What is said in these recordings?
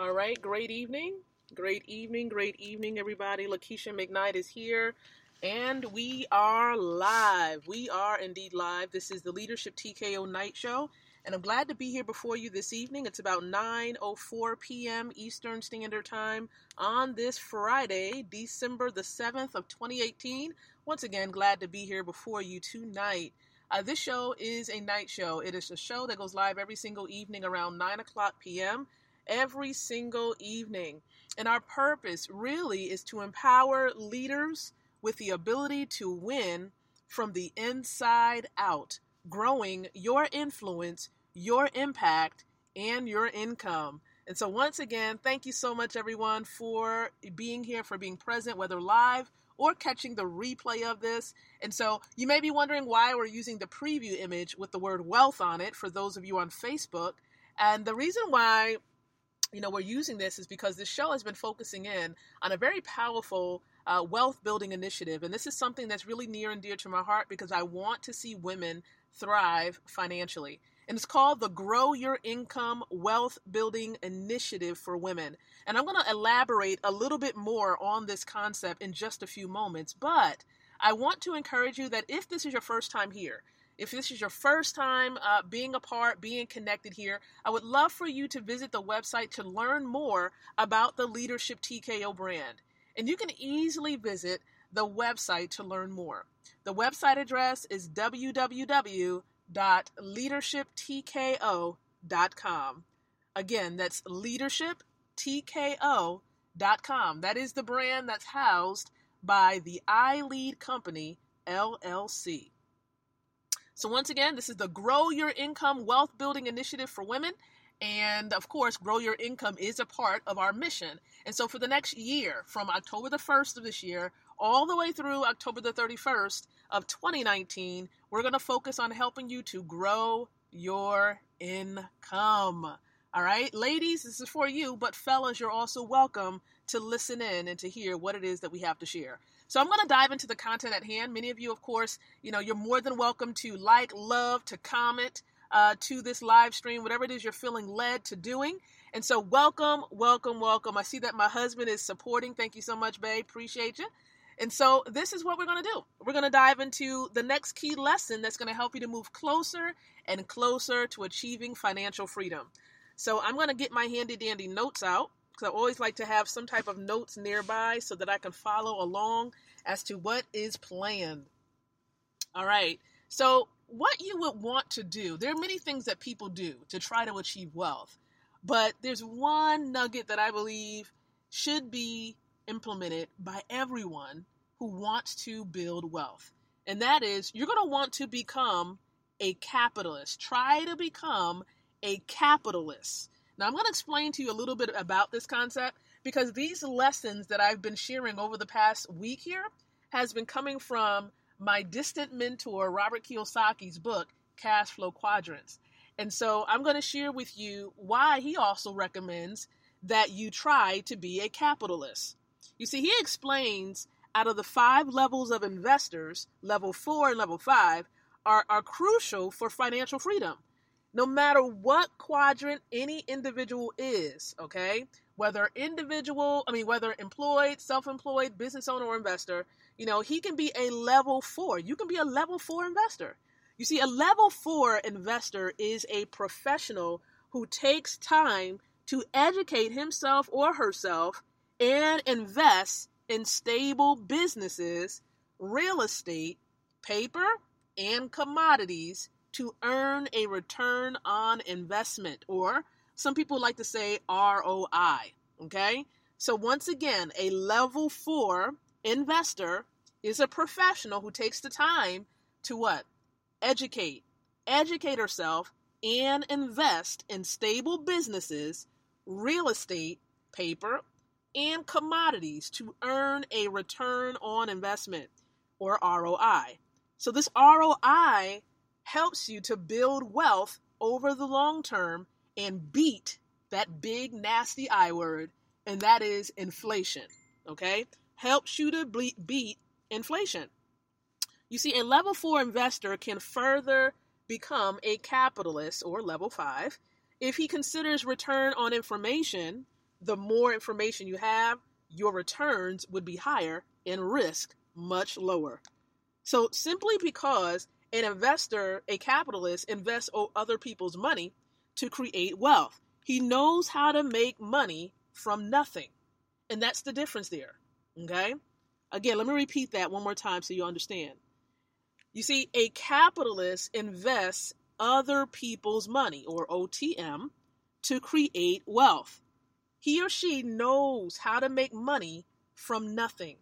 All right, great evening. Great evening, great evening, everybody. Lakeisha McKnight is here, and we are live. We are indeed live. This is the Leadership TKO Night Show, and I'm glad to be here before you this evening. It's about 9:04 p.m. Eastern Standard Time on this Friday, December the 7th of 2018. Once again, glad to be here before you tonight. Uh, this show is a night show. It is a show that goes live every single evening around 9 o'clock p.m every single evening. And our purpose really is to empower leaders with the ability to win from the inside out, growing your influence, your impact, and your income. And so, once again, thank you so much, everyone, for being here, for being present, whether live or catching the replay of this. And so, you may be wondering why we're using the preview image with the word wealth on it for those of you on Facebook. And the reason why you know, we're using this is because this show has been focusing in on a very powerful uh, wealth building initiative. And this is something that's really near and dear to my heart because I want to see women thrive financially. And it's called the Grow Your Income Wealth Building Initiative for Women. And I'm going to elaborate a little bit more on this concept in just a few moments. But I want to encourage you that if this is your first time here, if this is your first time uh, being a part, being connected here, I would love for you to visit the website to learn more about the Leadership TKO brand. And you can easily visit the website to learn more. The website address is www.leadershiptko.com. Again, that's leadershiptko.com. That is the brand that's housed by the I Lead Company, LLC. So, once again, this is the Grow Your Income Wealth Building Initiative for Women. And of course, Grow Your Income is a part of our mission. And so, for the next year, from October the 1st of this year all the way through October the 31st of 2019, we're going to focus on helping you to grow your income. All right, ladies, this is for you, but fellas, you're also welcome to listen in and to hear what it is that we have to share. So I'm going to dive into the content at hand. Many of you, of course, you know, you're more than welcome to like, love, to comment uh, to this live stream, whatever it is you're feeling led to doing. And so, welcome, welcome, welcome. I see that my husband is supporting. Thank you so much, babe. Appreciate you. And so, this is what we're going to do. We're going to dive into the next key lesson that's going to help you to move closer and closer to achieving financial freedom. So, I'm going to get my handy dandy notes out because I always like to have some type of notes nearby so that I can follow along as to what is planned. All right. So, what you would want to do, there are many things that people do to try to achieve wealth, but there's one nugget that I believe should be implemented by everyone who wants to build wealth. And that is, you're going to want to become a capitalist. Try to become a capitalist. Now, I'm going to explain to you a little bit about this concept because these lessons that I've been sharing over the past week here has been coming from my distant mentor, Robert Kiyosaki's book, Cash Flow Quadrants. And so I'm going to share with you why he also recommends that you try to be a capitalist. You see, he explains out of the five levels of investors, level four and level five are, are crucial for financial freedom. No matter what quadrant any individual is, okay? Whether individual, I mean, whether employed, self employed, business owner, or investor, you know, he can be a level four. You can be a level four investor. You see, a level four investor is a professional who takes time to educate himself or herself and invest in stable businesses, real estate, paper, and commodities to earn a return on investment, or some people like to say ROI. Okay? So, once again, a level four investor is a professional who takes the time to what? Educate, educate herself, and invest in stable businesses, real estate, paper, and commodities to earn a return on investment or ROI. So, this ROI helps you to build wealth over the long term and beat that big, nasty I word, and that is inflation. Okay? Helps you to beat inflation. You see, a level four investor can further become a capitalist or level five if he considers return on information. The more information you have, your returns would be higher and risk much lower. So, simply because an investor, a capitalist, invests other people's money to create wealth, he knows how to make money from nothing. And that's the difference there. Okay? Again, let me repeat that one more time so you understand. You see, a capitalist invests other people's money, or OPM, to create wealth. He or she knows how to make money from nothing.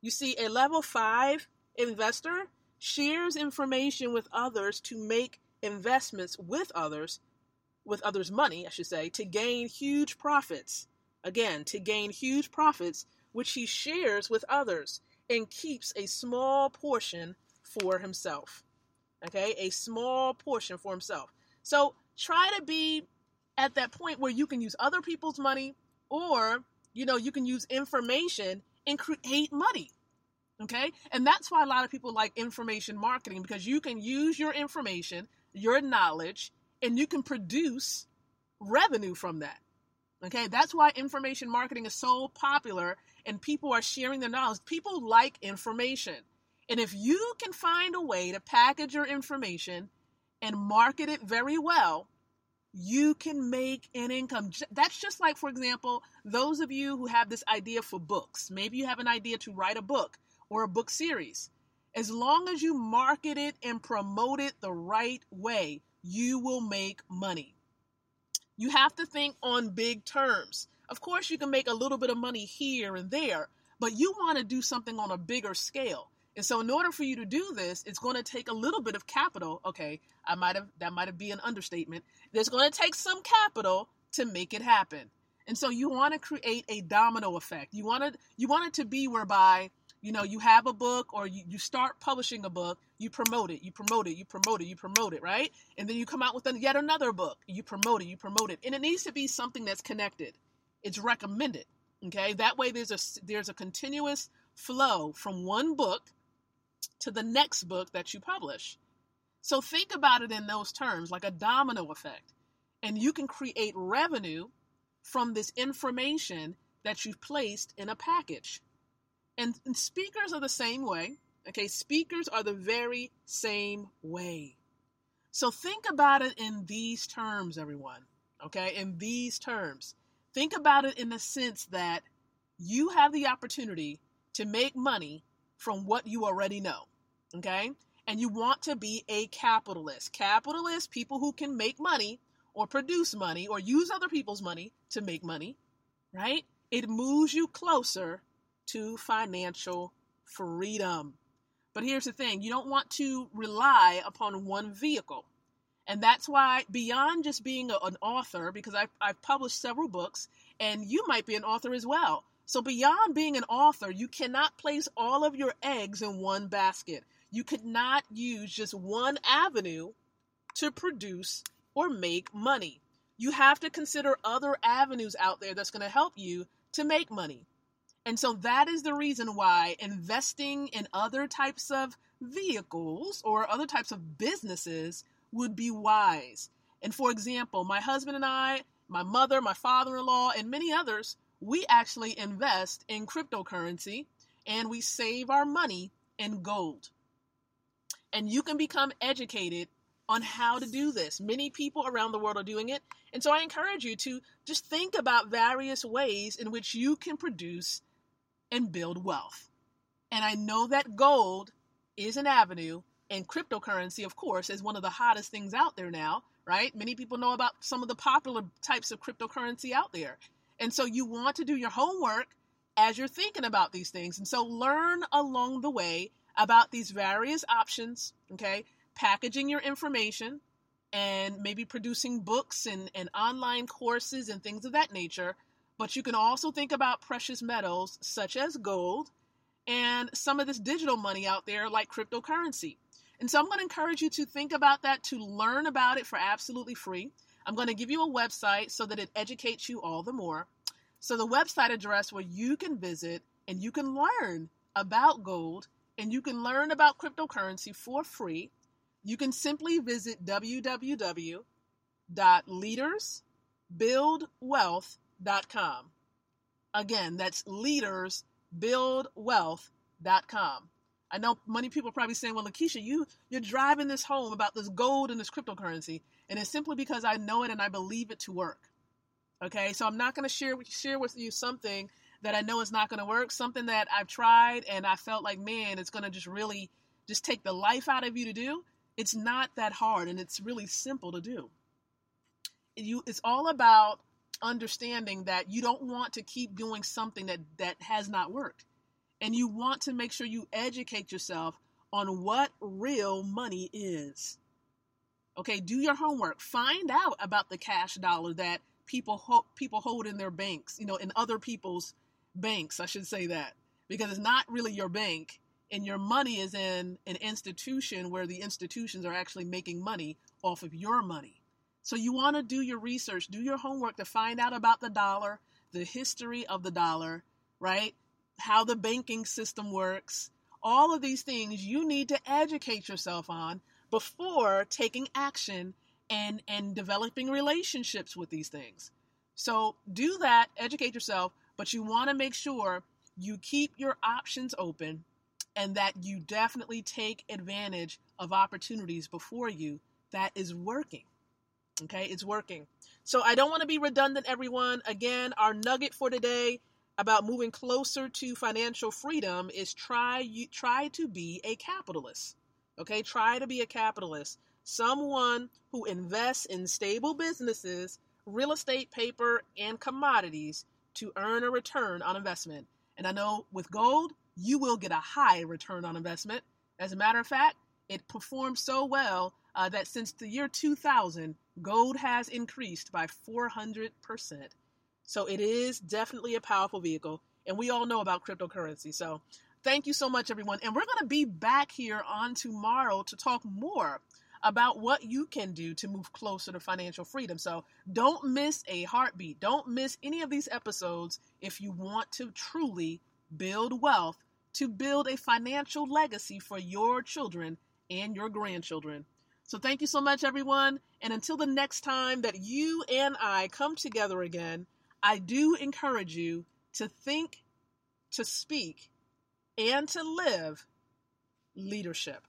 You see, a level five investor shares information with others to make investments with others, with others' money, I should say, to gain huge profits. Again, to gain huge profits, which he shares with others and keeps a small portion for himself. Okay, a small portion for himself. So try to be at that point where you can use other people's money or, you know, you can use information and create money. Okay, and that's why a lot of people like information marketing because you can use your information, your knowledge, and you can produce revenue from that. Okay, that's why information marketing is so popular and people are sharing their knowledge. People like information. And if you can find a way to package your information and market it very well, you can make an income. That's just like, for example, those of you who have this idea for books. Maybe you have an idea to write a book or a book series. As long as you market it and promote it the right way, you will make money. You have to think on big terms. Of course, you can make a little bit of money here and there, but you want to do something on a bigger scale. And so in order for you to do this, it's going to take a little bit of capital. Okay, I might have that might have be an understatement. There's going to take some capital to make it happen. And so you want to create a domino effect. You want you want it to be whereby you know you have a book or you, you start publishing a book you promote it you promote it you promote it you promote it right and then you come out with yet another book you promote it you promote it and it needs to be something that's connected it's recommended okay that way there's a there's a continuous flow from one book to the next book that you publish. So think about it in those terms, like a domino effect. And you can create revenue from this information that you've placed in a package. And, and, speakers are the same way. Okay, speakers are the very same way. So think about it in these terms, everyone. Okay, in these terms. Think about it in the sense that you have the opportunity to make money from what you already know. Okay? And you want to be a capitalist. Capitalists, people who can make money or produce money or use other people's money to make money, right? It moves you closer to financial freedom. But here's the thing you don't want to rely upon one vehicle. And that's why, beyond just being a, an author, because I've, I've published several books, and you might be an author as well. So, beyond being an author, you cannot place all of your eggs in one basket. You could not use just one avenue to produce or make money. You have to consider other avenues out there that's going to help you to make money. And so that is the reason why investing in other types of vehicles or other types of businesses would be wise. And for example, my husband and I, my mother, my father in law, and many others, we actually invest in cryptocurrency and we save our money in gold. And you can become educated on how to do this. Many people around the world are doing it. And so I encourage you to just think about various ways in which you can produce and build wealth. And I know that gold is an avenue, and cryptocurrency, of course, is one of the hottest things out there now, right? Many people know about some of the popular types of cryptocurrency out there. And so you want to do your homework as you're thinking about these things. And so learn along the way about these various options, okay? Packaging your information and maybe producing books and, and online courses and things of that nature. But you can also think about precious metals such as gold and some of this digital money out there like cryptocurrency. And so I'm going to encourage you to think about that, to learn about it for absolutely free. I'm going to give you a website so that it educates you all the more. So, the website address where you can visit and you can learn about gold and you can learn about cryptocurrency for free, you can simply visit www.leadersbuildwealth.com. Again, that's leadersbuildwealth.com. I know many people are probably saying, well, Lakeisha, you, you're driving this home about this gold and this cryptocurrency. And it's simply because I know it and I believe it to work. Okay, so I'm not going to share with, share with you something that I know is not going to work, something that I've tried and I felt like, man, it's going to just really just take the life out of you to do. It's not that hard and it's really simple to do. You, it's all about understanding that you don't want to keep doing something that that has not worked and you want to make sure you educate yourself on what real money is Okay, do your homework. Find out about the cash dollar that people ho- people hold in their banks, you know, in other people's banks, I should say that. Because it's not really your bank and your money is in an institution where the institutions are actually making money off of your money. So you want to do your research, do your homework to find out about the dollar, the history of the dollar, right? How the banking system works. All of these things you need to educate yourself on before taking action and and developing relationships with these things. So do that, educate yourself, but you want to make sure you keep your options open and that you definitely take advantage of opportunities before you that is working. Okay, it's working. So I don't want to be redundant, everyone. Again, our nugget for today about moving closer to financial freedom is try you try to be a capitalist. Okay, try to be a capitalist, someone who invests in stable businesses, real estate, paper, and commodities to earn a return on investment. And I know with gold, you will get a high return on investment. As a matter of fact, it performed so well uh, that since the year 2000, gold has increased by 400%. So it is definitely a powerful vehicle. And we all know about cryptocurrency. So Thank you so much, everyone. And we're going to be back here on tomorrow to talk more about what you can do to move closer to financial freedom. So don't miss a heartbeat. Don't miss any of these episodes if you want to truly build wealth, to build a financial legacy for your children and your grandchildren. So thank you so much, everyone. And until the next time that you and I come together again, I do encourage you to think, to speak, and to live leadership.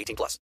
18 plus.